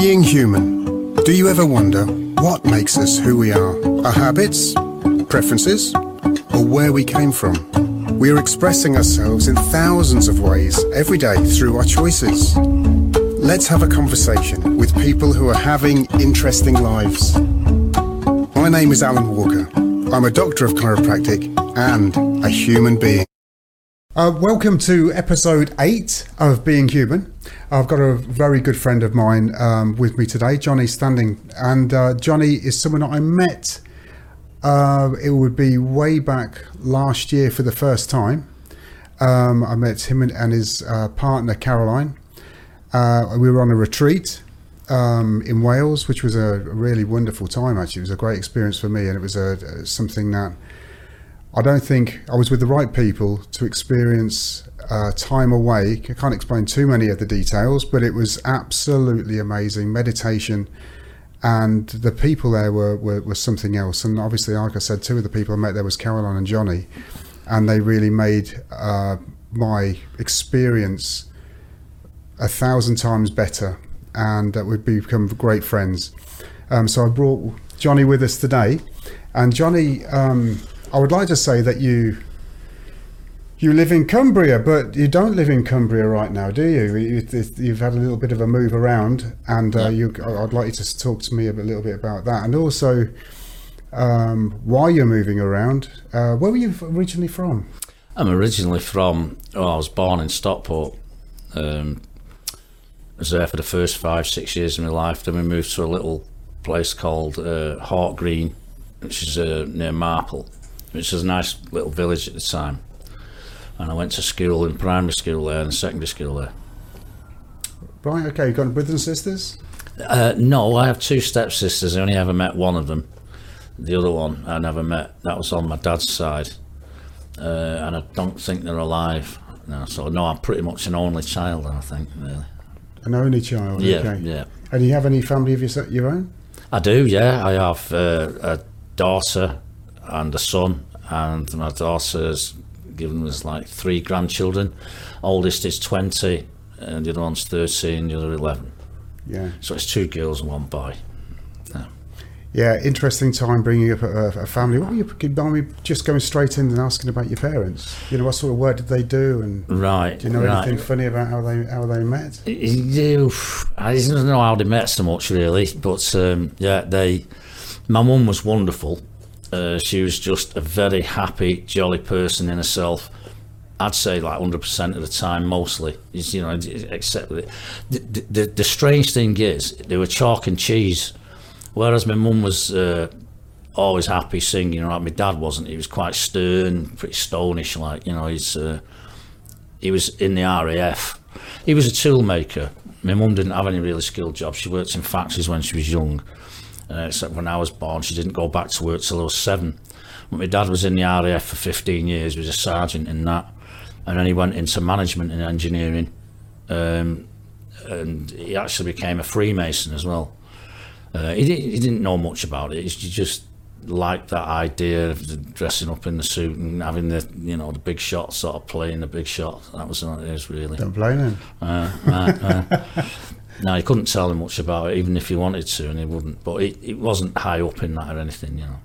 Being human. Do you ever wonder what makes us who we are? Our habits, preferences, or where we came from? We are expressing ourselves in thousands of ways every day through our choices. Let's have a conversation with people who are having interesting lives. My name is Alun Walker. I'm a doctor of chiropractic and a human being. Uh, welcome to episode eight of Being Human. I've got a very good friend of mine um, with me today, Jonny Standing. And uh, Jonny is someone that I met, uh, it would be way back last year for the first time. Um, I met him and, and his uh, partner, Caroline. Uh, we were on a retreat um, in Wales, which was a really wonderful time, actually. It was a great experience for me, and it was a, something that I don't think I was with the right people to experience uh, time away. I can't explain too many of the details, but it was absolutely amazing meditation. And the people there were, were, were something else. And obviously, like I said, two of the people I met there was Caroline and Jonny. And they really made uh, my experience a thousand times better. And uh, we've become great friends. Um, so I brought Jonny with us today. And Jonny, um, I would like to say that you you live in Cumbria, but you don't live in Cumbria right now, do you? you have had a little bit of a move around, and uh, you, I'd like you to talk to me a little bit about that, and also um, why you're moving around. Uh, where were you originally from? I'm originally from. Well, I was born in Stockport. Um, I was there for the first five, six years of my life. Then we moved to a little place called uh, Hawk Green, which is uh, near Marple which was a nice little village at the time. And I went to school in primary school there and secondary school there. Right, okay. You got brothers and sisters? Uh, no, I have two stepsisters. I only ever met one of them. The other one I never met. That was on my dad's side. Uh, and I don't think they're alive now. So, no, I'm pretty much an only child, I think, really. An only child? Yeah, okay. yeah. And do you have any family of your, your own? I do, yeah. I have uh, a daughter and a son, and my daughter's given us like three grandchildren. Oldest is 20, and the other one's 13, the other 11. Yeah. So it's two girls and one boy. Yeah, yeah interesting time bringing up a, a family. What were you, are we just going straight in and asking about your parents? You know, what sort of work did they do? And right. Do you know right. anything funny about how they how they met? I don't know how they met so much really, but um, yeah, they. My mum was wonderful uh, she was just a very happy, jolly person in herself. I'd say like 100% of the time, mostly. You know, except the, the, the, strange thing is, they were chalk and cheese. Whereas my mum was uh, always happy singing, like my dad wasn't. He was quite stern, pretty stonish, like, you know, he's, uh, he was in the RAF. He was a toolmaker. My mum didn't have any really skilled jobs. She worked in factories when she was young uh, except when I was born, she didn't go back to work till I was seven. But my dad was in the RAF for 15 years, he was a sergeant in that. And then he went into management and engineering. Um, and he actually became a Freemason as well. Uh, he, didn't, he didn't know much about it. He just liked that idea of dressing up in the suit and having the you know the big shot sort of playing the big shot. That was what it is really. Don't blame him. Uh, uh, uh. No, he couldn't tell him much about it, even if he wanted to, and he wouldn't. But it, it wasn't high up in that or anything, you know.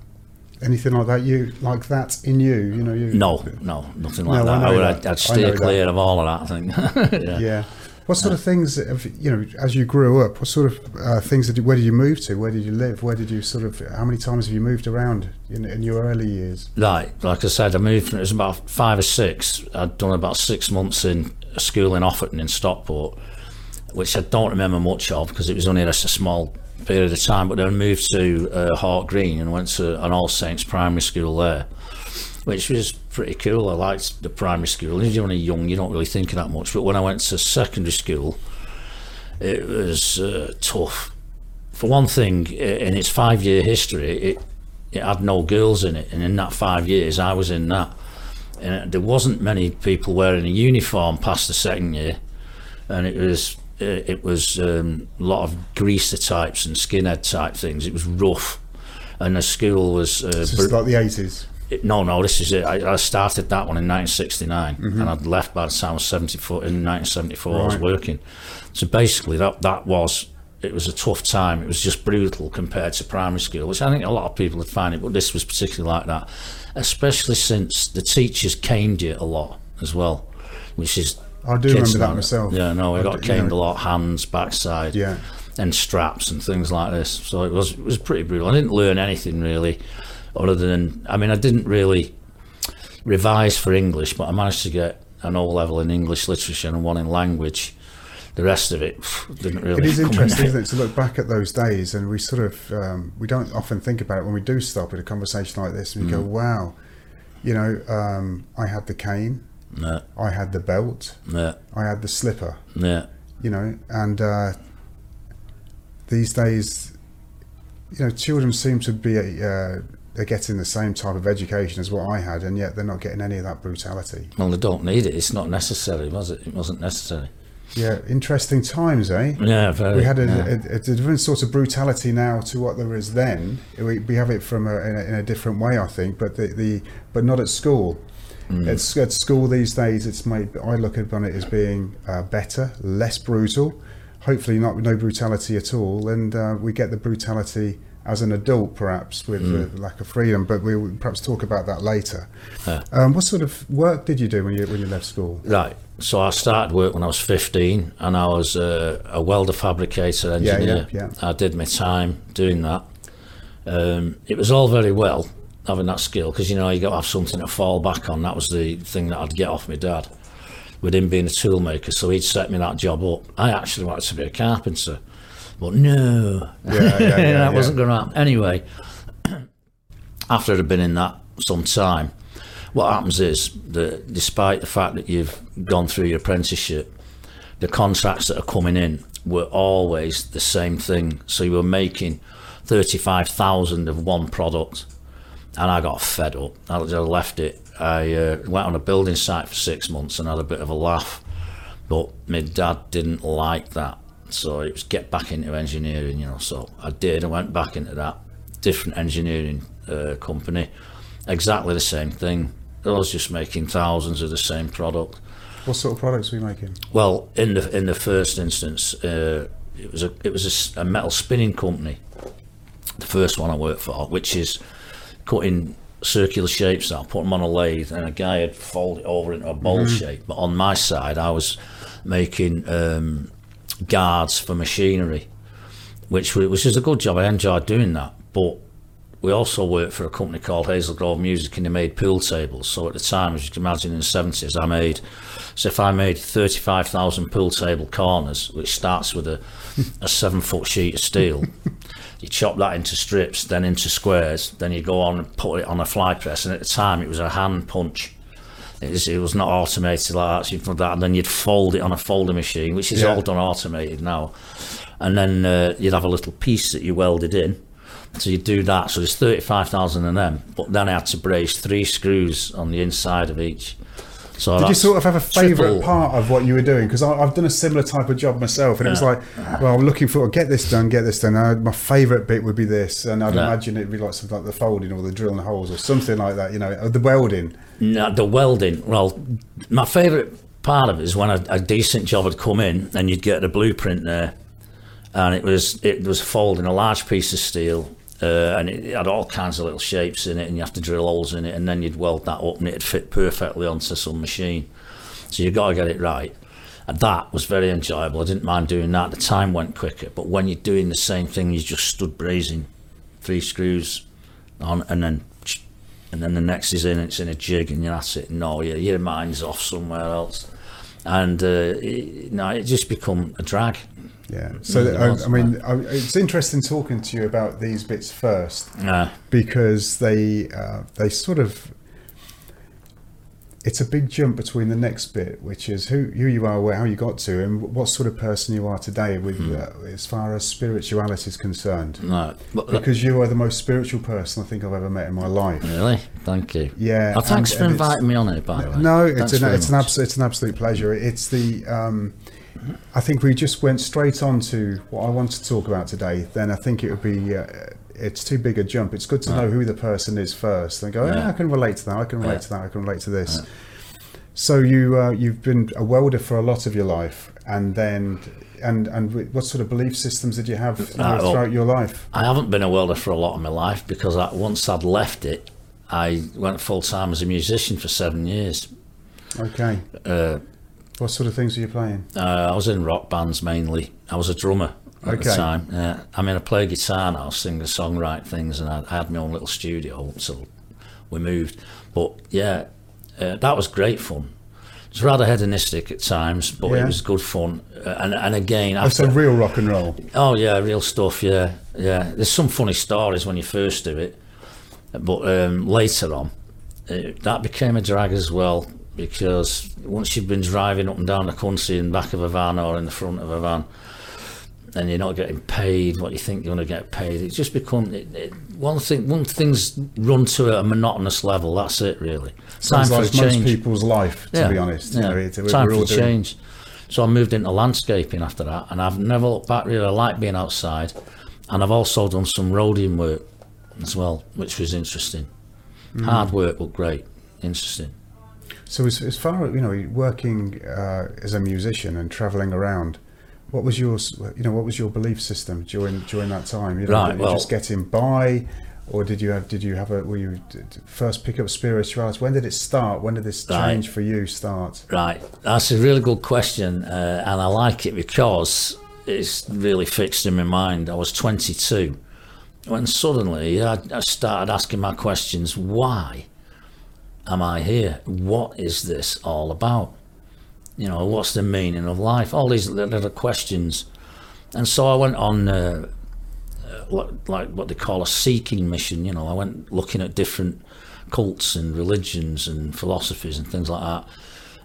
Anything like that, you like that in you, you know? You, no, no, nothing like no, that. I, would, that. I'd, I'd steer clear that. of all of that. I think. yeah. yeah. What sort of things, you know, as you grew up, what sort of uh, things did you, where did you move to? Where did you live? Where did you sort of, how many times have you moved around in, in your early years? Right, like I said, I moved, from, it was about five or six. I'd done about six months in a school in Offerton in Stockport which I don't remember much of because it was only just a small period of time. But then I moved to uh, Hawk Green and went to an All Saints primary school there, which was pretty cool. I liked the primary school. You're only young, you don't really think of that much. But when I went to secondary school, it was uh, tough. For one thing, in its five year history, it, it had no girls in it. And in that five years, I was in that. And there wasn't many people wearing a uniform past the second year. And it was it was um, a lot of greaser types and skinhead type things. It was rough, and the school was. Uh, this is like the eighties. No, no, this is it. I, I started that one in 1969, mm-hmm. and I'd left by the time I was 74. In 1974, right. I was working. So basically, that that was it was a tough time. It was just brutal compared to primary school, which I think a lot of people would find it, but this was particularly like that, especially since the teachers caned you a lot as well, which is. I do remember that myself. Yeah, no, we I got you know- a lot, hands, backside, Yeah. and straps and things like this. So it was it was pretty brutal. I didn't learn anything really, other than I mean I didn't really revise for English, but I managed to get an O level in English literature and one in language. The rest of it didn't really. It is come in. interesting, isn't it, to look back at those days, and we sort of um, we don't often think about it when we do stop at a conversation like this, and we go, Mm. "Wow, you know, um, I had the cane, Yeah, I had the belt, yeah, I had the slipper, yeah. you know, and uh, these days, you know, children seem to be uh, they're getting the same type of education as what I had, and yet they're not getting any of that brutality. Well, they don't need it. It's not necessary, was it? It wasn't necessary. Yeah, interesting times, eh? Yeah, very. we had a, yeah. a, a different sort of brutality now to what there is then. We, we have it from a, in, a, in a different way, I think, but the, the but not at school. Mm. At, at school these days, it's made. I look upon it as being uh, better, less brutal. Hopefully, not no brutality at all, and uh, we get the brutality as an adult, perhaps with Mm. the lack of freedom. But we will perhaps talk about that later. Yeah. Um, what sort of work did you do when you when you left school? Right. So I started work when I was 15 and I was uh, a welder fabricator engineer. Yeah, engineer. yeah, I did my time doing that. Um, it was all very well having that skill because, you know, you got to have something to fall back on. That was the thing that I'd get off my dad with him being a toolmaker. So he'd set me that job up. I actually wanted to be a carpenter. But no, Yeah, yeah, yeah, that wasn't going to happen. Anyway, after I'd been in that some time, what happens is that despite the fact that you've gone through your apprenticeship, the contracts that are coming in were always the same thing. So you were making 35,000 of one product. And I got fed up. I left it. I uh, went on a building site for six months and had a bit of a laugh. But my dad didn't like that. So it was get back into engineering, you know. So I did. I went back into that different engineering uh, company. Exactly the same thing. I was just making thousands of the same product. What sort of products were you making? Well, in the in the first instance, uh, it was a it was a a, metal spinning company. The first one I worked for, which is cutting circular shapes out, put them on a lathe, and a guy had fold it over into a bowl shape. But on my side, I was making um, guards for machinery, which which is a good job. I enjoyed doing that, but we also worked for a company called Hazel Grove Music and they made pool tables. So at the time, as you can imagine, in the 70s, I made, so if I made 35,000 pool table corners, which starts with a, a seven foot sheet of steel, you chop that into strips, then into squares, then you go on and put it on a fly press. And at the time, it was a hand punch. It was, it was not automated like that, so you'd put that, and then you'd fold it on a folder machine, which is Yeah. all done automated now. And then uh, you'd have a little piece that you welded in. So you do that. So there's 35,000 of them. But then I had to brace three screws on the inside of each. So Did you sort of have a favourite part of what you were doing? Because I've done a similar type of job myself, and it was like, well, I'm looking for get this done, get this done. And my favourite bit would be this, and I'd Yeah. imagine it'd be like something like the folding or the drilling holes or something like that. You know, or the welding. No, the welding. Well, my favourite part of it is when a, a decent job had come in and you'd get the blueprint there, and it was it was folding a large piece of steel, uh, and it had all kinds of little shapes in it, and you have to drill holes in it, and then you'd weld that up, and it'd fit perfectly onto some machine. So you've got to get it right. And that was very enjoyable. I didn't mind doing that. The time went quicker, but when you're doing the same thing, you just stood brazing three screws on, and then and then the next is in, it's in a jig, and you're at it. No, your, your mind's off somewhere else. And uh, it, no, it just become a drag. Yeah. So Mm, I, I mean, I, it's interesting talking to you about these bits first Uh, because they uh, they sort of it's a big jump between the next bit, which is who who you are, where how you got to, and what sort of person you are today, with Hmm. uh, as far as spirituality is concerned. no, but, Because you are the most spiritual person I think I've ever met in my life. really, thank you. Yeah. Oh, thanks and- for and inviting me on it, by the way. No, it's an it's an absolute it's an absolute pleasure. It's the um, I think we just went straight on to what I want to talk about today. Then I think it would be uh, it's too big a jump. It's good to know who the person is first, and go, yeah. I can relate to that. I can relate Yeah. to that. I can relate to this. So you uh, you've been a welder for a lot of your life, and then and and what sort of belief systems did you have know, Ah, well- throughout your life? I haven't been a welder for a lot of my life because I, once I'd left it, I went full time as a musician for seven years. Okay. Uh, What sort of things were you playing? Uh, I was in rock bands mainly. I was a drummer at Okay. the time. Yeah. I mean, I play guitar now, sing and songwrite things, and I, I had my own little studio until we moved. But yeah, uh, that was great fun. It was rather hedonistic at times, but Yeah. it was good fun. Uh, and and again, so after, real rock and roll. oh yeah, real stuff. Yeah, yeah. There's some funny stories when you first do it, but um, later on, uh, that became a drag as well because once you've been driving up and down the country in the back of a van or in the front of a van and you're not getting paid what you think you're going to get paid. It just becomes it, it, one thing one things run to a monotonous level that's it really. Sounds time like for a most change. people's life, to Yeah, be honest. You yeah. know, it- time for change. So I moved into landscaping after that and I've never looked back really. I like being outside and I've also done some roading work as well which was interesting. Mm. hard work but great. Interesting So as, as far as you know, working uh, as a musician and travelling around, what was your you know what was your belief system during during that time? You know, Right, well- just getting by, or did you have did you have a were you first pick up spirituality? When did it start? When did this Right. change for you start? Right, that's a really good question, uh, and I like it because it's really fixed in my mind. I was 22 when suddenly I, I started asking my questions why am I here? What is this all about? You know, what's the meaning of life? All these little questions. And so I went on, uh, uh, like what they call a seeking mission. You know, I went looking at different cults and religions and philosophies and things like that.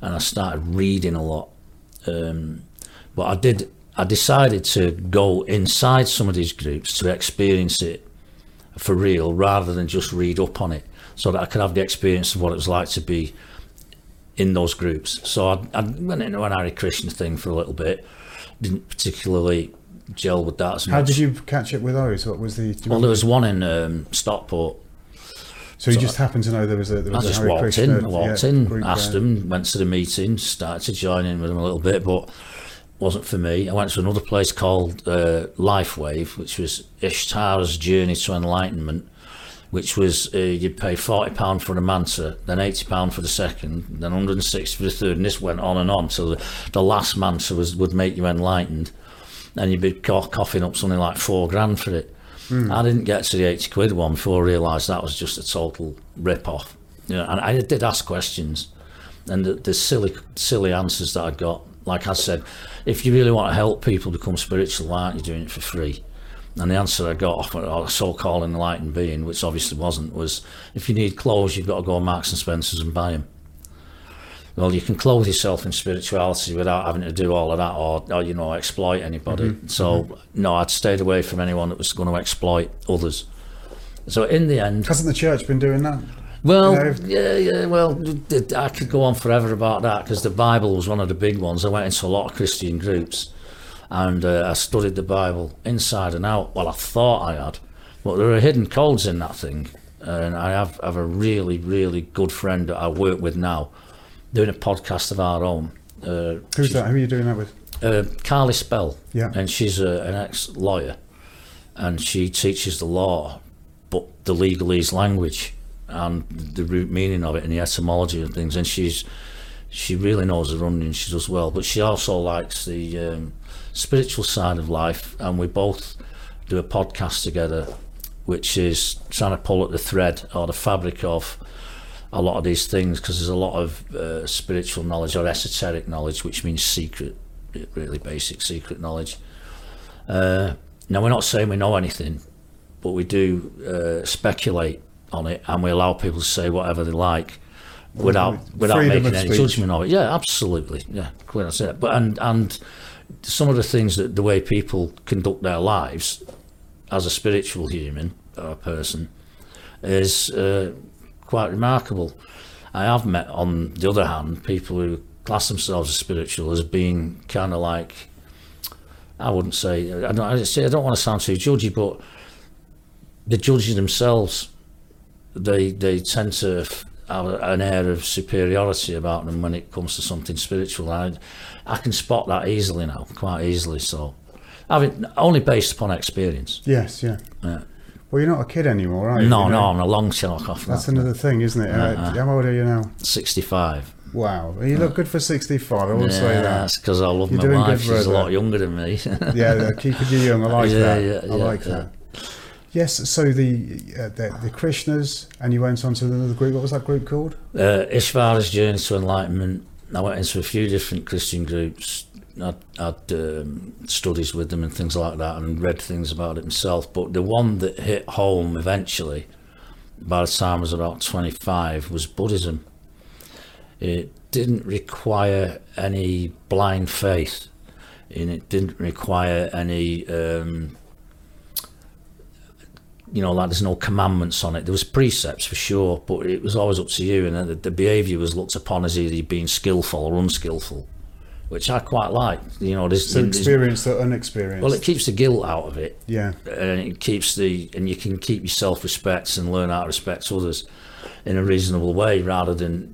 And I started reading a lot. Um, but I did, I decided to go inside some of these groups to experience it for real rather than just read up on it so that I could have the experience of what it was like to be in those groups. So I, I went into an Hare Krishna thing for a little bit, didn't particularly gel with that How much. did you catch up with those? What was the? well, there was one in um, Stockport. so you just happened to know there was a there was a just Hare walked Krishna, in, I walked yeah, in, asked them, went to the meeting, started to join in with them a little bit, but wasn't for me. I went to another place called uh, Life Wave, which was Ishvara's Journey to Enlightenment, which was uh, you'd pay forty pound for the mantra, then eighty pound for the second, then one hundred and sixty for the third, and this went on and on till the, the last mantra was would make you enlightened, and you'd be co- coughing up something like four grand for it. I didn't get to the 80 quid one before I realised that was just a total rip off. You know, and I did ask questions, and the, the silly, silly answers that I got. Like I said, if you really want to help people become spiritual, why aren't you doing it for free? And the answer I got off a uh, so-called enlightened being, which obviously wasn't, was if you need clothes, you've got to go to Marks and Spencers and buy them. Well, you can clothe yourself in spirituality without having to do all of that, or, or you know, exploit anybody. Mm-hmm. So, mm-hmm. no, I'd stayed away from anyone that was going to exploit others. So, in the end, Hasn't the church been doing that? well, You know, yeah, yeah. Well, I could go on forever about that because the Bible was one of the big ones. I went into a lot of Christian groups, and uh, I studied the Bible inside and out. Well, I thought I had, but there are hidden codes in that thing. And I have, have a really, really good friend that I work with now, doing a podcast of our own. Uh, Who's that? Who are you doing that with? uh, Carly Spell. Yeah. And she's a, an ex lawyer and she teaches the law, but the legalese language and the root meaning of it and the etymology and things. And she's she really knows her onions, she does well. But she also likes the um, spiritual side of life. And we both do a podcast together, which is trying to pull at the thread or the fabric of a lot of these things because there's a lot of uh, spiritual knowledge or esoteric knowledge, which means secret, really basic secret knowledge. Uh, now, we're not saying we know anything, but we do uh, speculate on it and we allow people to say whatever they like without without Freedom making any speech. judgment of it. Yeah, absolutely. Yeah, quite that's it. But and and some of the things that the way people conduct their lives as a spiritual human or person is uh, quite remarkable. I have met, on the other hand, people who class themselves as spiritual as being kind of like, I wouldn't say, I don't, I say- I don't want to sound too judgy, but the judges themselves. They they tend to an air of superiority about them when it comes to something spiritual. I, I can spot that easily now, quite easily. So, having only based upon experience. Yes, yeah. Yeah. Well, you're not a kid anymore, are you? No, You no, I'm a long chalk off That's that. another thing, isn't it? Uh, Uh-uh. how old are you now? 65. Wow, you look good for 65. I would yeah, say that. that's because I love You're my wife. She's a lot younger than me. Yeah, they're keeping you young. I like Yeah, that. yeah, I like yeah. that. Yes, so the, uh, the the Krishnas, and you went on to another group. What was that group called? Uh, Ishvara's Journey to Enlightenment. I went into a few different Christian groups. I'd, I'd um, studies with them and things like that, and read things about it myself. But the one that hit home eventually, by the time I was about 25, was Buddhism. It didn't require any blind faith, and it didn't require any. Um, you know, like there's no commandments on it. There was precepts for sure, but it was always up to you, and the, the behaviour was looked upon as either being skillful or unskillful, which I quite like. You know, there's, So there's- experienced or unexperienced? well, it keeps the guilt out of it, yeah, and it keeps the, and you can keep your self-respect and learn how to respect others in a reasonable way, rather than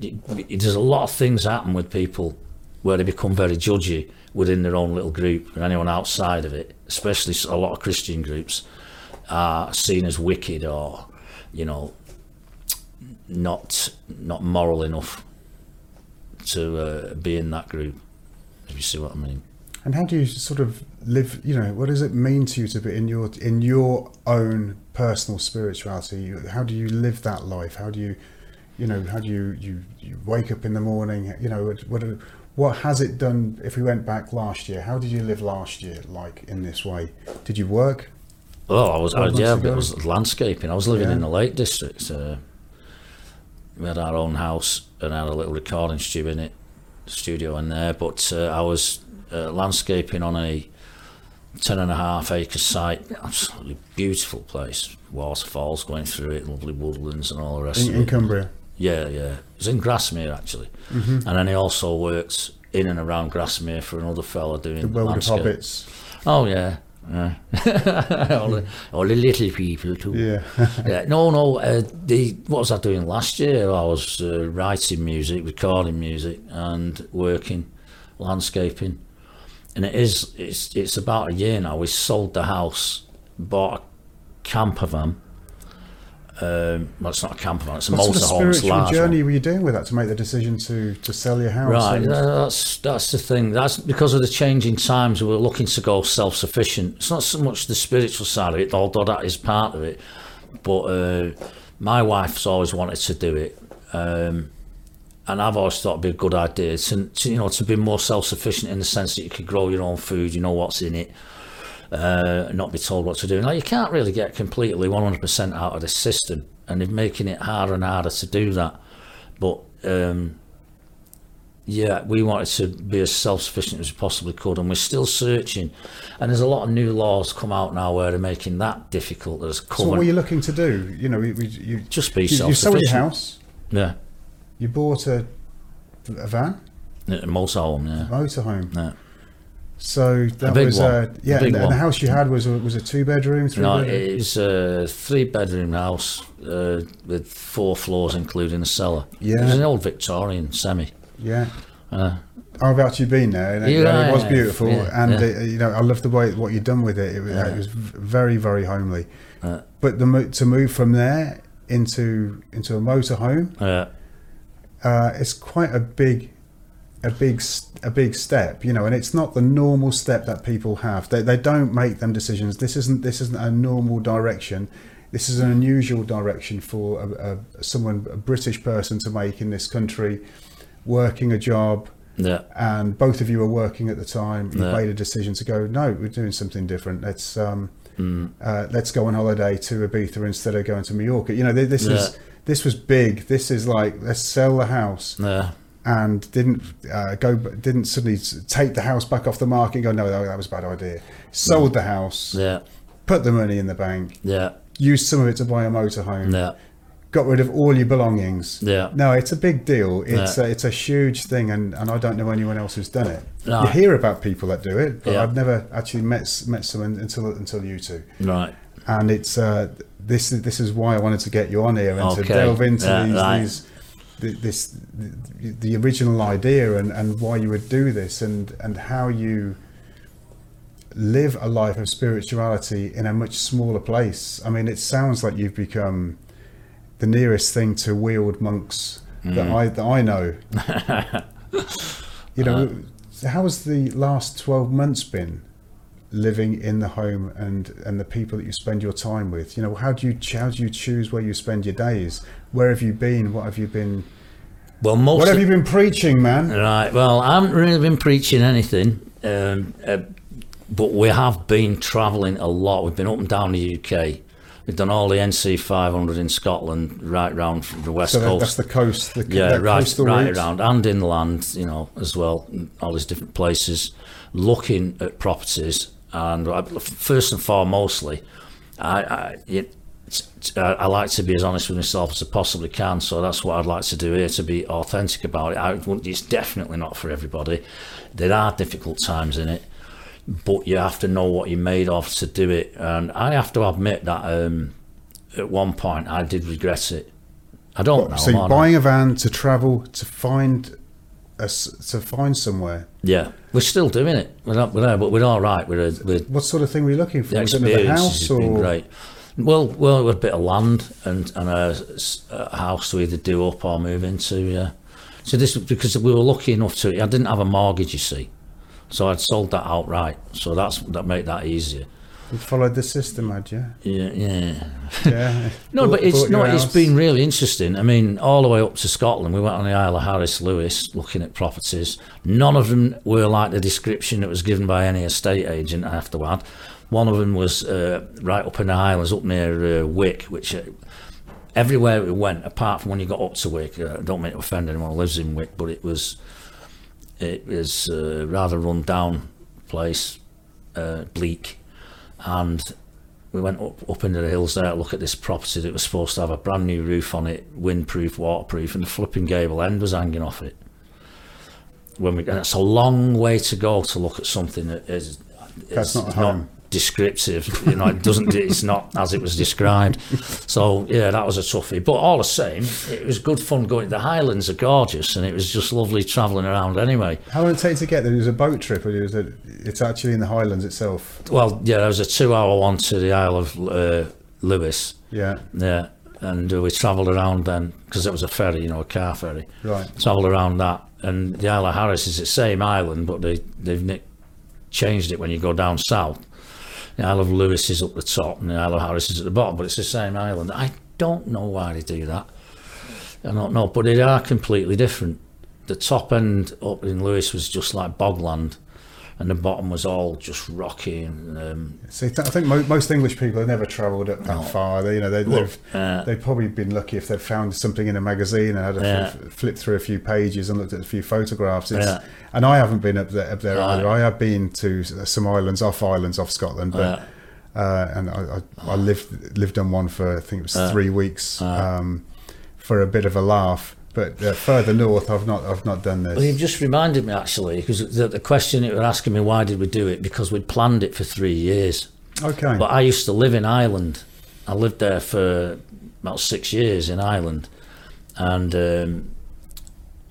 there's a lot of things happen with people where they become very judgy within their own little group, and anyone outside of it, especially a lot of Christian groups, are seen as wicked or, you know, not not moral enough to uh, be in that group. If you see what I mean. and how do you sort of live? You know, what does it mean to you to be in your in your own personal spirituality? How do you live that life? How do you, you know, how do you you, you wake up in the morning? You know, what- what has it done? If we went back last year, how did you live last year? Like in this way, did you work? Well, I was, I, yeah, but ago? it was landscaping. I was living Yeah. in the Lake District. We had our own house and had a little recording studio in it, studio in there. But uh, I was uh, landscaping on a ten and a half acre site. Absolutely beautiful place. Waterfalls going through it, lovely woodlands and all the rest In, in. Cumbria. Yeah, yeah. It was in Grasmere actually, Mm-hmm. and then he also worked in and around Grasmere for another fella doing The world of hobbits. Oh yeah. all, the, all the little people too. Yeah. Yeah, no, no. Uh, the what was I doing last year? I was uh, writing music, recording music, and working landscaping. And it is it's it's about a year now. We sold the house, bought a camper van. Um, well, it's not a camper van; it's a What sort of motorhome. Spiritual journey one. were you doing with that to make the decision to to sell your house? Right, and- that's that's the thing. That's because of the changing times. We're looking to go self-sufficient. It's not so much the spiritual side of it, although that is part of it. But uh, my wife's always wanted to do it, um, and I've always thought it'd be a good idea to, to you know to be more self-sufficient in the sense that you could grow your own food. You know what's in it. Uh, not be told what to do. Now you can't really get completely 100% out of the system, and they're making it harder and harder to do that. But um, yeah, we wanted to be as self-sufficient as we possibly could, and we're still searching. And there's a lot of new laws come out now where they're making that difficult. There's So what were you looking to do? You know, we, we, you just be you, you sold your house. Yeah, You bought a, a van, a motorhome. Yeah, motorhome. yeah. So that was one. uh, yeah, A big and, and the house you had was a, was a two bedroom, three No, bedroom. it's a three-bedroom house uh, with four floors, including a cellar. Yeah. it was an old Victorian semi. yeah. Uh, I've actually been there, and it, Yeah, it was beautiful. yeah, and yeah. uh you know, I love the way what you've done with it. It, was- Yeah. it was very, very homely. Uh. but the to move from there into into a motorhome, yeah, uh, it's quite a big a big a big step you know and it's not the normal step that people have. They, they don't make them decisions. This isn't this isn't a normal direction. This is an unusual direction for a, a someone a british person to make in this country working a job yeah, and both of you were working at the time. You Yeah. made a decision to go no we're doing something different. Let's um mm, uh, let's go on holiday to Ibiza instead of going to Mallorca. You know th- this is this was big. This is like let's sell the house. Yeah, and didn't uh, go didn't suddenly take the house back off the market and go no that, was a bad idea sold the house yeah, put the money in the bank yeah, used some of it to buy a motorhome yeah, got rid of all your belongings yeah. no it's a big deal it's Yeah. a, it's a huge thing and, and I don't know anyone else who's done it No. you hear about people that do it but Yeah. I've never actually met met someone until until you two Right. and it's uh, this is this is why I wanted to get you on here and to delve into Yeah, these, right. these th- this the, the original idea and, and why you would do this and and how you live a life of spirituality in a much smaller place. I mean, it sounds like you've become the nearest thing to wheeled monks that mm. I that I know. you know, so how has the last twelve months been? Living in the home and and the people that you spend your time with. You know, how do you how do you choose where you spend your days? Where have you been? What have you been? Well, most What have you been preaching, man? Right. Well, I haven't really been preaching anything, um, uh, but we have been travelling a lot. We've been up and down the UK. We've done all the NC 500 in Scotland, right round the west So coast. that's the coast. The, yeah, right, right route. around and inland, you know, as well, all these different places, looking at properties. And I- first and foremostly, I, I, it, I like to be as honest with myself as I possibly can. So that's what I'd like to do here to be authentic about it. I, it's definitely not for everybody. There are difficult times in it, but you have to know what you're made of to do it. And I have to admit that um, at one point I did regret it. I don't know. So buying a van to travel to find to find somewhere. Yeah, we're still doing it. We're not, we're, but we're all right. We're, we're What sort of thing were you looking for? the Was it another experience house has or been great. Well, well, a bit of land and and a, a house to either do up or move into. Yeah. So this because we were lucky enough to. I didn't have a mortgage, you see, so I'd sold that outright. So that's that made that easier. You followed the system, had you? Yeah, yeah. Yeah. No, but it's no, it's house. been really interesting. I mean, all the way up to Scotland, we went on the Isle of Harris Lewis looking at properties. None of them were like the description that was given by any estate agent. I have to add, one of them was uh, right up in the Highlands, up near uh, Wick, which. Uh, Everywhere we went, apart from when you got up to Wick, uh, I don't mean to offend anyone who lives in Wick, but it was it was a rather run down place, uh, bleak, and we went up, up into the hills there to look at this property that was supposed to have a brand new roof on it, windproof, waterproof, and the flipping gable end was hanging off it. When we, and it's a long way to go to look at something that is That's is not home. Descriptive. You know, it doesn't. It's not as it was described. So yeah, that was a toughie. But all the same, it was good fun going. The Highlands are gorgeous, and it was just lovely travelling around. Anyway, How long did it take to get there? It was a boat trip, or it was a, it's actually in the Highlands itself. well, yeah, there was a two-hour one to the Isle of uh, Lewis. Yeah, Yeah, and uh, we travelled around then because it was a ferry, you know, a car ferry. right. Travelled around that, and the Isle of Harris is the same island, but they they've nick- changed it when you go down south. The Isle of Lewis is up the top, and the Isle of Harris is at the bottom, but it's the same island. I don't know why they do that. I don't know, but they are completely different. The top end up in Lewis was just like bogland, and the bottom was all just rocky and um, See, I think mo- most English people have never travelled up that far. They, you know, they, they've uh, they've probably been lucky if they've found something in a magazine and had a Yeah. f- flipped through a few pages and looked at a few photographs. It's, Yeah. And I haven't been up there, up there Right. either. I have been to some islands, off islands, off Scotland, but Yeah. uh, and I, I, I lived lived on one for I think it was Uh, three weeks um, for a bit of a laugh. But uh, further north, I've not I've not done this. Well, you've just reminded me actually, because the, the question you were asking me, why did we do it? Because we'd planned it for three years. Okay, But I used to live in Ireland. I lived there for about six years in Ireland. And um,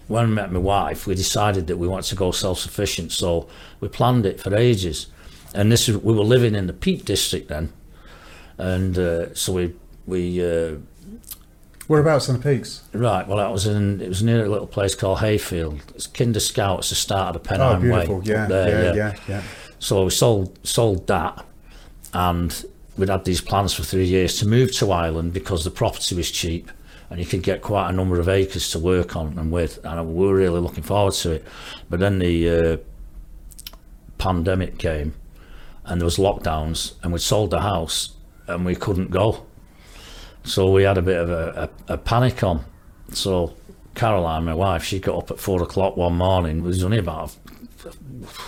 when I met my wife, we decided that we wanted to go self sufficient. So we planned it for ages. And this is, we were living in the Peak District then. And uh, so we, we uh, whereabouts on the peaks? right, well, that was in, it was near a little place called Hayfield. It's Kinder Scout, it's the start of the Oh, Pennine Way. Yeah, there, yeah, yeah, yeah. so we sold sold that, and we'd had these plans for three years to move to Ireland because the property was cheap and you could get quite a number of acres to work on and with, and we were really looking forward to it. But then the uh, pandemic came, and there was lockdowns, and we'd sold the house, and we couldn't go. So we had a bit of a, a, a panic on. So Caroline, my wife, she got up at four o'clock one morning. It was only about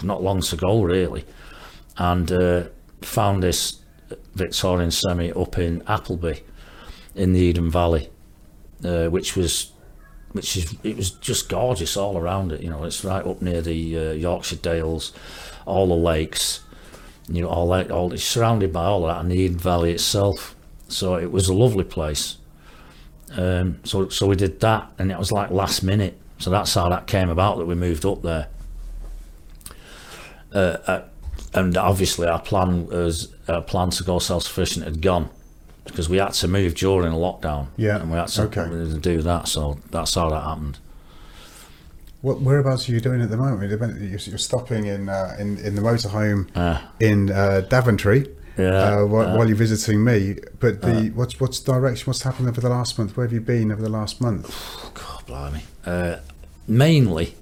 not long to go really, and uh, found this Victorian semi up in Appleby, in the Eden Valley, uh, which was, which is it was just gorgeous all around it. You know, it's right up near the uh, Yorkshire Dales, all the lakes, you know, all that, all it's surrounded by all that, and the Eden Valley itself. So it was a lovely place, Um, so so we did that, and it was like last minute. So that's how that came about that we moved up there. Uh, uh, and obviously our plan was our plan to go self sufficient had gone because we had to move during lockdown. Yeah, and we had to okay. do that. So that's how that happened. What whereabouts are you doing at the moment? You're stopping in uh, in in the motorhome Uh, in uh, Daventry yeah. uh, while, uh, while you're visiting me. But the what's what's direction? What's happened over the last month? Where have you been over the last month? God, blimey. Uh, mainly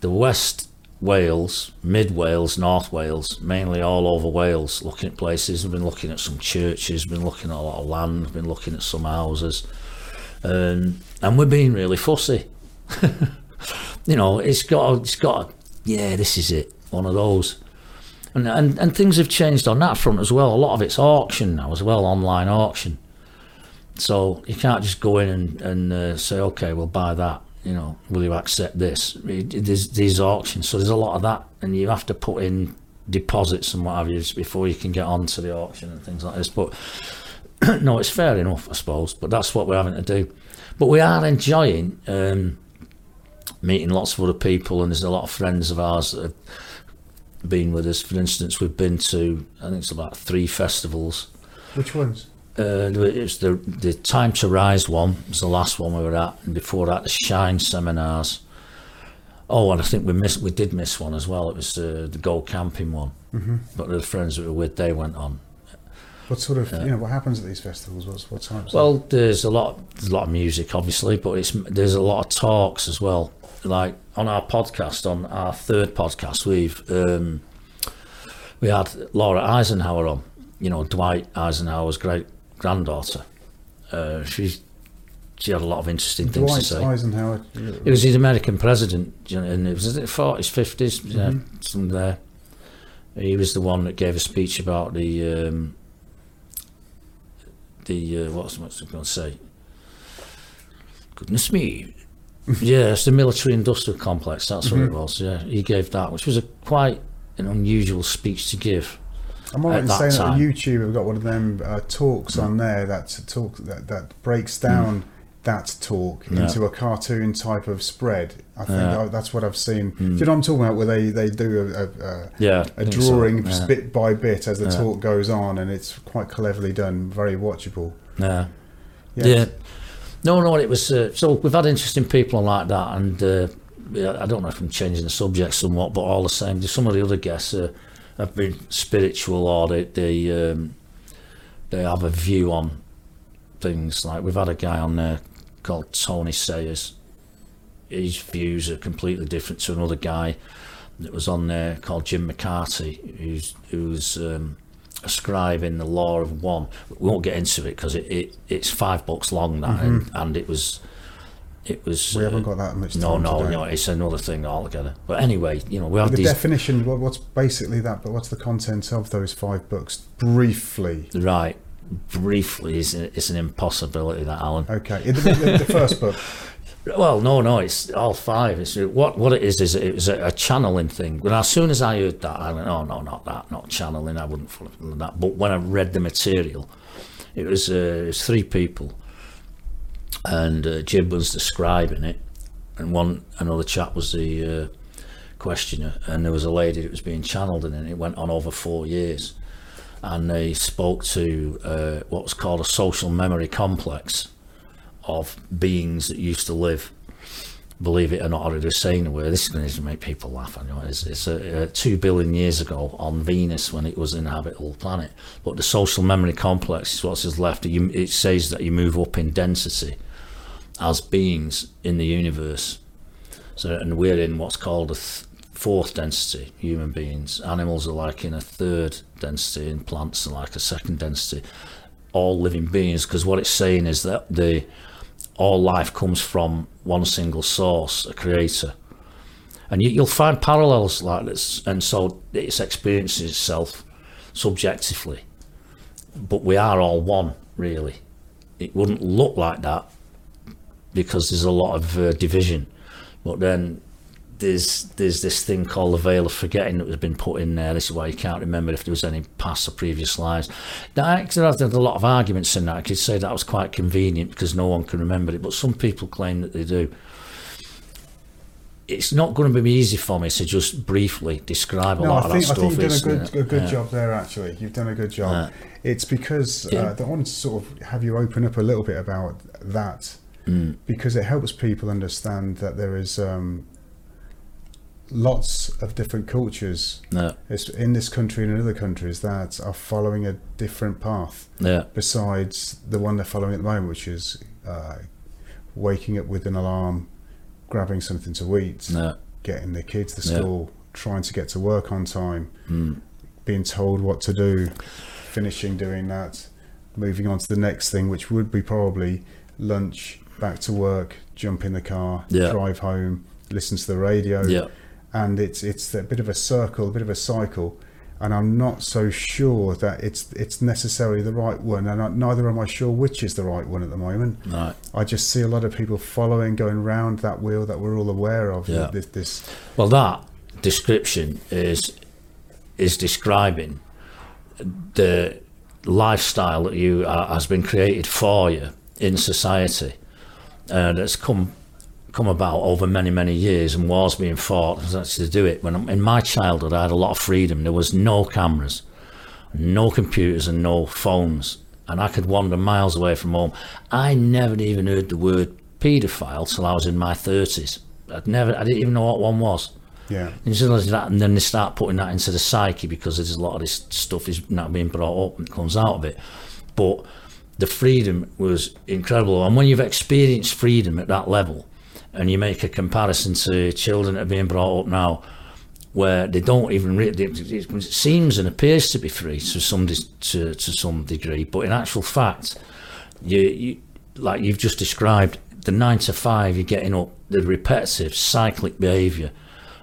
the West Wales, Mid Wales, North Wales, mainly all over Wales, looking at places. I've been looking at some churches, been looking at a lot of land, been looking at some houses. Um, and we're being really fussy. you know, it's got, it's got, yeah, this is it, one of those. And, and and things have changed on that front as well. A lot of it's auction now as well, online auction. So you can't just go in and, and uh, say, okay, we'll buy that. You know, will you accept this? These auctions, so there's a lot of that, and you have to put in deposits and what have you before you can get onto the auction and things like this. But no, it's fair enough, I suppose. But that's what we're having to do. But we are enjoying um, meeting lots of other people, and there's a lot of friends of ours that have been with us. For instance, we've been to I think it's about three festivals. Which ones? Uh, was the the Time to Rise one was the last one we were at, and before that the Shine seminars. Oh, and I think we missed we did miss one as well. It was uh, the Go Camping one, mm-hmm. but the friends that we were with they went on. What sort of you know what happens at these festivals? What's what types? Well, there's a lot there's a lot of music obviously, but it's there's a lot of talks as well. Like on our podcast, on our third podcast, we've um, we had Laura Eisenhower on. You know, Dwight Eisenhower's great granddaughter. Uh, she she had a lot of interesting things to say. Eisenhower. He was the American president, you know, and it was in the forties, fifties, yeah, some there. He was the one that gave a speech about the um, the uh, what's what's going to say? Goodness me! yeah, it's the military-industrial complex. That's what it mm-hmm. was. Yeah, he gave that, which was a quite an unusual speech to give. I'm alright at in that saying that on time. YouTube we've got one of them uh, talks on mm. there that's a talk that, that breaks down mm. that talk Yeah. into a cartoon type of spread. I think Yeah. I, that's what I've seen. Do mm. you know what I'm talking about? Where they, they do a, a, Yeah, a think so, drawing yeah. bit by bit as the talk goes on, and it's quite cleverly done, very watchable. Yeah. Yeah. Yeah. No, no, it was. Uh, so we've had interesting people like that, and uh, I don't know if I'm changing the subject somewhat, but all the same, some of the other guests uh, have been spiritual or they they, um, they have a view on things. Like we've had a guy on there called Tony Sayers. His views are completely different to another guy that was on there called Jim McCarty, who's who's um, a scribe in the Law of One. We won't get into it because it, it it's five books long that, and, and it was it was. Mm-hmm. We uh, haven't got that much no, no, today. no. It's another thing altogether. But anyway, you know, we have The these definition. What, what's basically that? But what's the content of those five books? Briefly. right. Briefly, is it's an impossibility that Alun. Okay. The, the, the first book. Well, no, no, it's all five. It's what what it is is it was a, a channeling thing. When as soon as I heard that, I went, "Oh no, not that, not channeling." I wouldn't follow that. But when I read the material, it was uh, it was three people, and uh, Jim was describing it, and one another chap was the uh, questioner, and there was a lady that was being channeled in and It went on over four years, and they spoke to uh, what was called a social memory complex of beings that used to live. Believe it or not, or they're saying away. This is going to make people laugh. I know it's, it's uh, uh, two billion years ago on Venus when it was an habitable planet. But the social memory complex is what's left. It says that you move up in density as beings in the universe. So, and we're in what's called a th- fourth density. Human beings, animals are like in a third density, and plants are like a second density. All living beings, because what it's saying is that the all life comes from one single source, a creator. And you, you'll find parallels like this, and so it's experiencing itself subjectively. But we are all one, really. It wouldn't look like that because there's a lot of uh, division. But then there's there's this thing called the veil of forgetting that has been put in there. This is why you can't remember if there was any past or previous lives. Now, actually, had a lot of arguments in that. I could say that was quite convenient because no one can remember it, but some people claim that they do. It's not going to be easy for me to just briefly describe a No, lot I think, I of that think stuff. you've done a good, a good Yeah. job there, actually. You've done a good job. Yeah. It's because Yeah. uh, I wanted to sort of have you open up a little bit about that Mm. because it helps people understand that there is um, lots of different cultures. Yeah, it's in this country and in other countries that are following a different path yeah, besides the one they're following at the moment, which is uh, waking up with an alarm, grabbing something to eat, yeah, getting their kids to school, trying to get to work on time, mm, being told what to do, finishing doing that, moving on to the next thing, which would be probably lunch, back to work, jump in the car, drive home, listen to the radio, yeah. And it's it's a bit of a circle, a bit of a cycle. And I'm not so sure that it's it's necessarily the right one, and I, neither am I sure which is the right one at the moment. Right. I just see a lot of people following, going round that wheel that we're all aware of. Yeah. This, this Well, that description is is describing the lifestyle that you uh, has been created for you in society, and it's come come about over many many years, and wars being fought to do it. When I'm, in my childhood, I had a lot of freedom. There was no cameras, no computers, and no phones, and I could wander miles away from home. I never even heard the word paedophile till I was in my thirties. I'd never, I didn't even know what one was. yeah, And that, and then they start putting that into the psyche because there's a lot of this stuff is not being brought up and comes out of it. But the freedom was incredible, and when you've experienced freedom at that level, and you make a comparison to children that are being brought up now, where they don't even really, it seems and appears to be free to some to, to some degree, but in actual fact, you, you like you've just described the nine to five, you're getting up the repetitive cyclic behaviour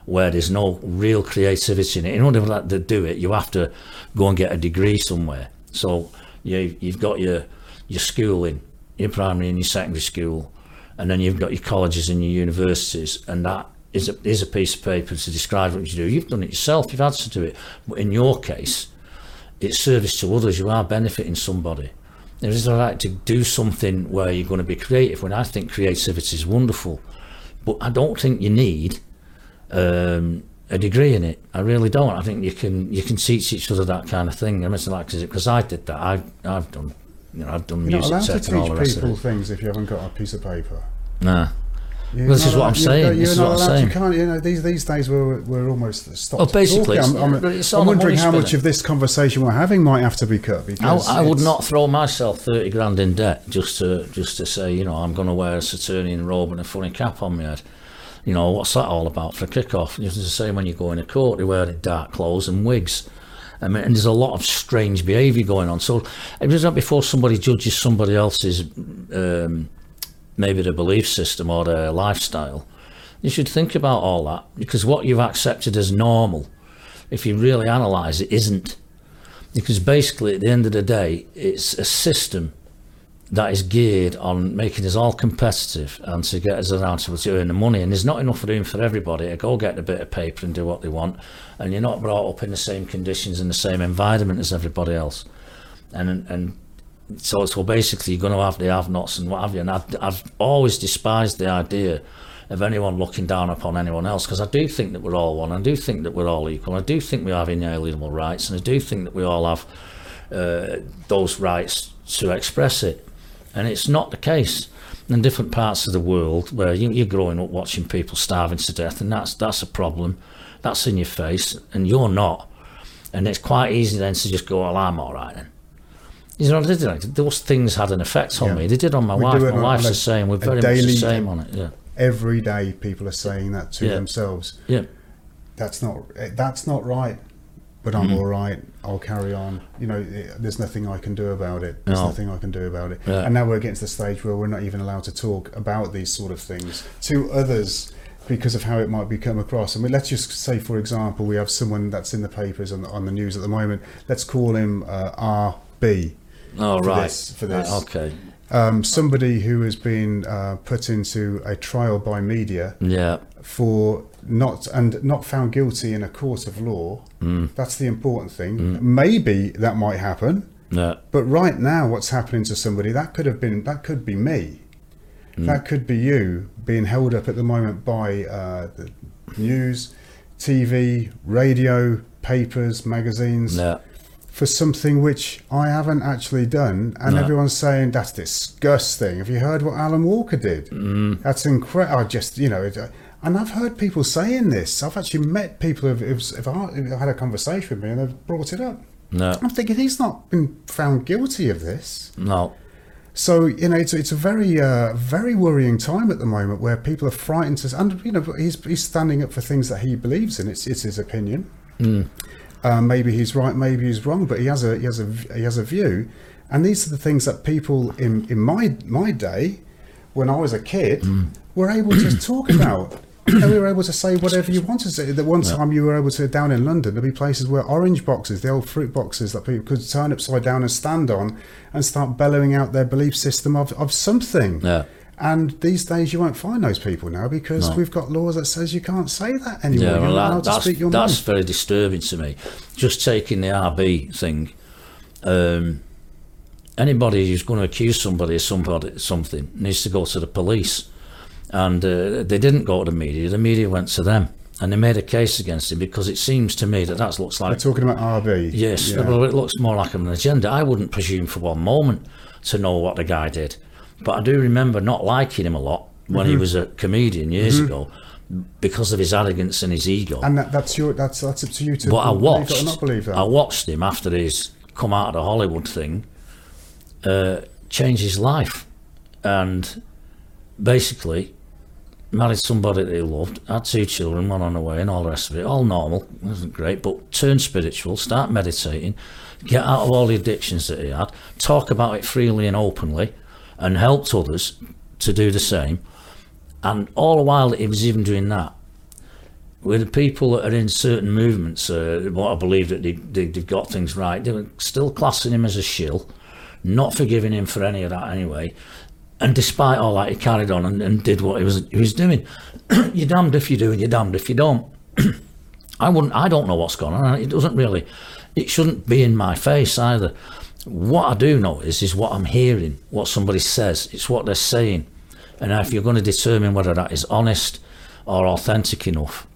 where there's no real creativity in it. In order to do it, you have to go and get a degree somewhere. So you you've got your your schooling, your primary and your secondary school, and then you've got your colleges and your universities, and that is a, is a piece of paper to describe what you do. You've done it yourself. You've had to do it. But in your case, it's service to others. You are benefiting somebody. There is a right to do something where you're going to be creative. When I think creativity is wonderful, but I don't think you need um, a degree in it. I really don't. I think you can you can teach each other that kind of thing. I mean, like because I did that. I've I've done you know I've done you're not allowed to tech all the teach people things if you haven't got a piece of paper. Nah. You're Well, this is what I'm allowed- you're- saying. You're This is not what I'm saying. You can't. You know, these these days we're we're almost stopped. Well, basically, talking. I'm, I'm, I'm wondering how much of this conversation we're having might have to be cut because I would not throw myself thirty grand in debt just to just to say you know I'm going to wear a Saturnian robe and a funny cap on my head. You know what's that all about for a kick-off? It's the same when you go in a court, they're wearing dark clothes and wigs. I mean, and there's a lot of strange behaviour going on. So it was not before somebody judges somebody else's um, maybe their belief system or their lifestyle. You should think about all that because what you've accepted as normal, if you really analyse it, isn't. Because basically, at the end of the day, it's a system that is geared on making us all competitive and to get us around to earn the money. And there's not enough room for everybody to go get a bit of paper and do what they want. And you're not brought up in the same conditions in the same environment as everybody else. And and so so basically, you're going to have the have-nots and what have you. And I've, I've always despised the idea of anyone looking down upon anyone else because I do think that we're all one. I do think that we're all equal. I do think we have inalienable rights, and I do think that we all have uh, those rights to express it. And it's not the case in different parts of the world where you, you're growing up watching people starving to death, and that's that's a problem. That's in your face, and you're not. And it's quite easy then to just go, "Well, I'm all right then." You know, did- those things had an effect on Yeah. me. They did on my We wife. My wife's the same. We're very much daily- the same on it. Yeah, Every day, people are saying that to Yeah. themselves. yeah. That's not. eh, That's not right. But I'm Mm. all right. I'll carry on. You know, eh, there's nothing I can do about it. There's No. nothing I can do about it. Yeah. And now we're getting to the stage where we're not even allowed to talk about these sort of things to others because of how it might be come across. I mean, let's just say, for example, we have someone that's in the papers on the, on the news at the moment. Let's call him uh, RB. Oh For right. this- for this. Right, okay. Um, somebody who has been uh, put into a trial by media Yeah. for not and not found guilty in a court of law. Mm. That's the important thing. Maybe that might happen, Yeah. but right now, what's happening to somebody that could have been that could be me. Mm. That could be you being held up at the moment by uh, the news, TV, radio, papers, magazines Yeah. For something which I haven't actually done, and No. everyone's saying that's disgusting. Have you heard what Alun Walker did? Mm. That's incredible. I just, you know, it, uh, and I've heard people saying this. I've actually met people who've, who've, who've had a conversation with me and they've brought it up. No. I'm thinking he's not been found guilty of this. No. So you know, it's it's a very uh, very worrying time at the moment where people are frightened to, and you know, he's he's standing up for things that he believes in. It's it's his opinion. Uh, maybe he's right, maybe he's wrong, but he has a he has a he has a view, and these are the things that people in in my my day, when I was a kid, were able to talk about. We were able to say whatever you wanted to say. That one time you were able to down in London, there'd be places where orange boxes, the old fruit boxes that people could turn upside down and stand on, and start bellowing out their belief system of, of something. Yeah. And these days you won't find those people now because No. we've got laws that says you can't say that anymore. Yeah, You're well, not allowed that, to that's, speak your that's very disturbing to me. Just taking the RB thing, um, anybody who's going to accuse somebody of somebody something needs to go to the police. And uh, they didn't go to the media. The media went to them, and they made a case against him because it seems to me that that looks like. We're talking about RB. Yes, Yeah. well, it looks more like an agenda. I wouldn't presume for one moment to know what the guy did, but I do remember not liking him a lot when Mm-hmm. he was a comedian years ago because of his arrogance and his ego. And that, that's your that's that's up to you to but I watched, not believe that. I watched him after he's come out of the Hollywood thing, uh, change his life, and basically married somebody that he loved, had two children, one on the way, and all the rest of it. All normal, wasn't great, but turn spiritual, start meditating, get out of all the addictions that he had, talk about it freely and openly, and helped others to do the same. And all the while that he was even doing that, with the people that are in certain movements, uh, what I believe that they, they, they've got things right, they were still classing him as a shill, not forgiving him for any of that anyway. And despite all that, he carried on and, and did what he was he was doing. you're damned if you do, and you're damned if you don't. I wouldn't. I don't know what's going on. It doesn't really. It shouldn't be in my face either. What I do know is is what I'm hearing, what somebody says. It's what they're saying, and if you're going to determine whether that is honest or authentic enough,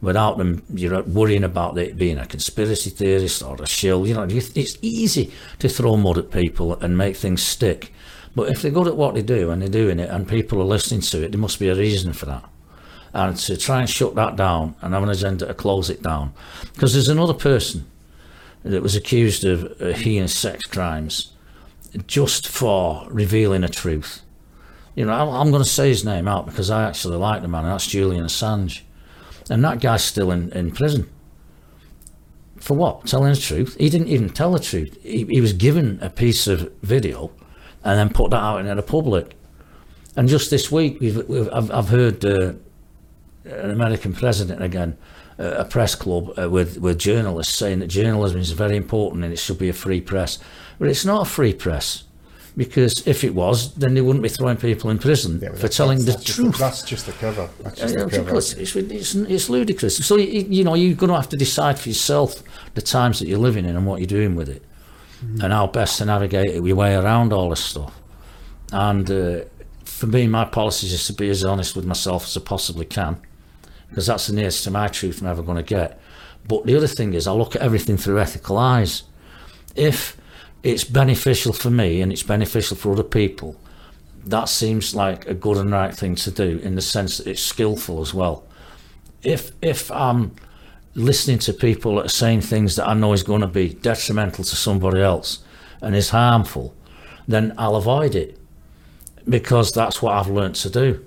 without them, you know, worrying about it being a conspiracy theorist or a shill. You know, it's easy to throw mud at people and make things stick. But if they're good at what they do and they're doing it and people are listening to it, there must be a reason for that. And to try and shut that down and have an agenda to close it down. Because there's another person that was accused of uh, heinous sex crimes just for revealing a truth. You know, I'm, going to say his name out because I actually like the man, and that's Julian Assange. And that guy's still in, in prison. For what? Telling the truth? He didn't even tell the truth. He, he was given a piece of video and then put that out into the public. And just this week, we've, we've, I've, I've heard uh, an American president again, a press club uh, with, with journalists saying that journalism is very important and it should be a free press. But it's not a free press. Because if it was, then they wouldn't be throwing people in prison Yeah, for telling the truth. that's just the cover. That's just of cover. it's, it's, it's ludicrous. So, you, you know, you're going to have to decide for yourself the times that you're living in and what you're doing with it and how best to navigate it, your way around all this stuff. And uh, for me, my policy is just to be as honest with myself as I possibly can because that's the nearest to my truth I'm ever going to get. But the other thing is, I look at everything through ethical eyes. If it's beneficial for me and it's beneficial for other people, that seems like a good and right thing to do in the sense that it's skillful as well. If if I'm listening to people that are saying things that I know is going to be detrimental to somebody else and is harmful, then I'll avoid it because that's what I've learnt to do.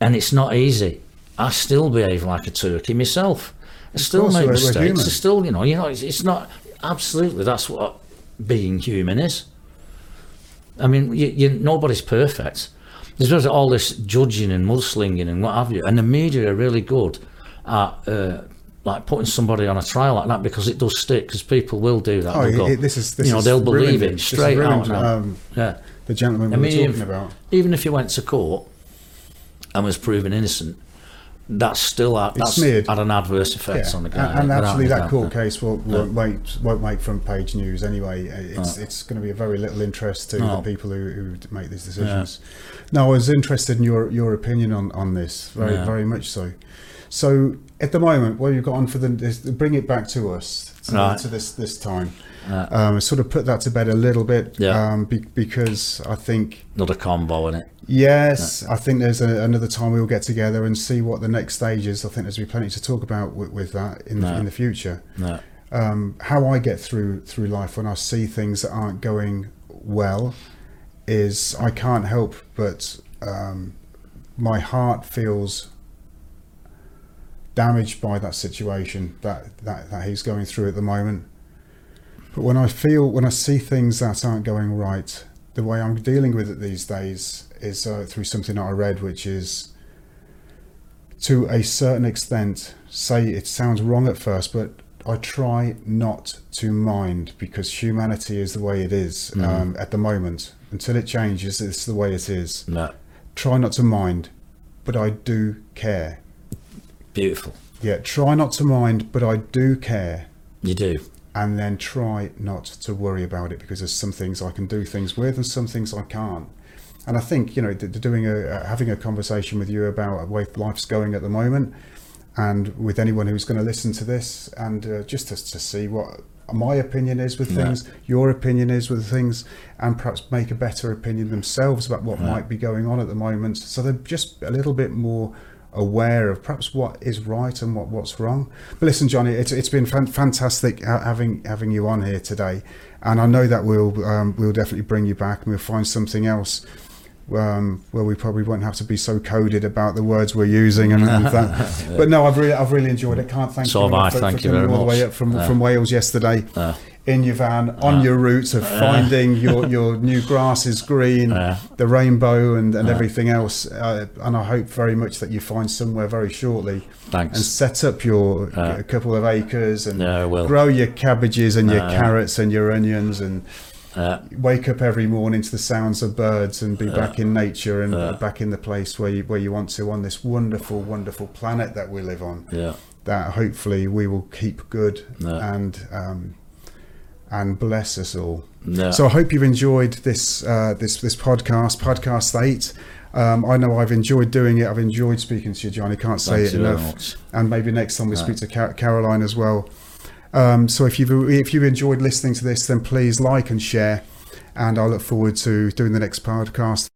And it's not easy. I still behave like a turkey myself. I still make mistakes. I still, you know, you know, it's, it's not absolutely. That's what being human is. I mean, you, you, nobody's perfect. There's all this judging and mudslinging and what have you, and the media are really good at uh, like putting somebody on a trial like that because it does stick. Because people will do that. Oh, They'll it- go, this is this you know is they'll believe ruined it straight out. ruined, Now. Um, yeah, the gentleman we I were mean, talking if- about. even if you went to court and was proven innocent, that's still It's that's smeared. had an adverse effect on the guy. And, and actually, that court case will, won't, make, won't make front page news anyway. It's No. it's going to be a very little interest to No. the people who, who make these decisions. Now, I was interested in your your opinion on, on this, very Yeah. very much so. So at the moment, what you've got on for the this, bring it back to us to, Right. to this this time. Yeah. Um, sort of put that to bed a little bit, Yeah. um, be, because I think Another combo in it. Yes, I think there's a, another time we'll get together and see what the next stage is. I think there's be plenty to talk about with, with that in the, No. in the future. No. Um, how I get through through life when I see things that aren't going well is I can't help but um, my heart feels damaged by that situation that, that that he's going through at the moment. But when I feel when I see things that aren't going right, the way I'm dealing with it these days is uh, through something that I read, which is to a certain extent, say it sounds wrong at first, but I try not to mind because humanity is the way it is Mhm. um, at the moment. Until it changes, it's the way it is. No. Try not to mind, but I do care. Beautiful. Yeah, try not to mind, but I do care. You do. And then try not to worry about it because there's some things I can do things with and some things I can't. And I think you know, doing a uh, having a conversation with you about where life's going at the moment, and with anyone who's going to listen to this, and uh, just to, to see what my opinion is with Yeah. things, your opinion is with things, and perhaps make a better opinion themselves about what Yeah. might be going on at the moment. So they're just a little bit more aware of perhaps what is right and what, what's wrong. But listen, Jonny, it's, it's been fan- fantastic having having you on here today, and I know that we'll um, we'll definitely bring you back and we'll find something else. Um, where we probably won't have to be so coded about the words we're using and, and that. But no, I've really, I've really enjoyed it. Can't thank So you I, for, thank for you coming very all the way up from, Yeah. from Wales yesterday Uh, in your van on Uh, your route of finding your, your new grass is green, uh, the rainbow, and, and Uh. everything else. Uh, and I hope very much that you find somewhere very shortly Thanks. and set up your Uh. a couple of acres and Yeah, grow your cabbages and your Uh. carrots and your onions and Uh, wake up every morning to the sounds of birds and be Uh. back in nature and Uh. back in the place where you, where you want to on this wonderful, wonderful planet that we live on. yeah. That hopefully we will keep good and um, and bless us all. No. So I hope you've enjoyed this uh, this this podcast, podcast eight. Um, I know I've enjoyed doing it. I've enjoyed speaking to you, Jonny. Can't say Thanks it enough. And maybe next time we Right. speak to Ca- Caroline as well. Um, so if you've if you've enjoyed listening to this, then please like and share. And I look forward to doing the next podcast.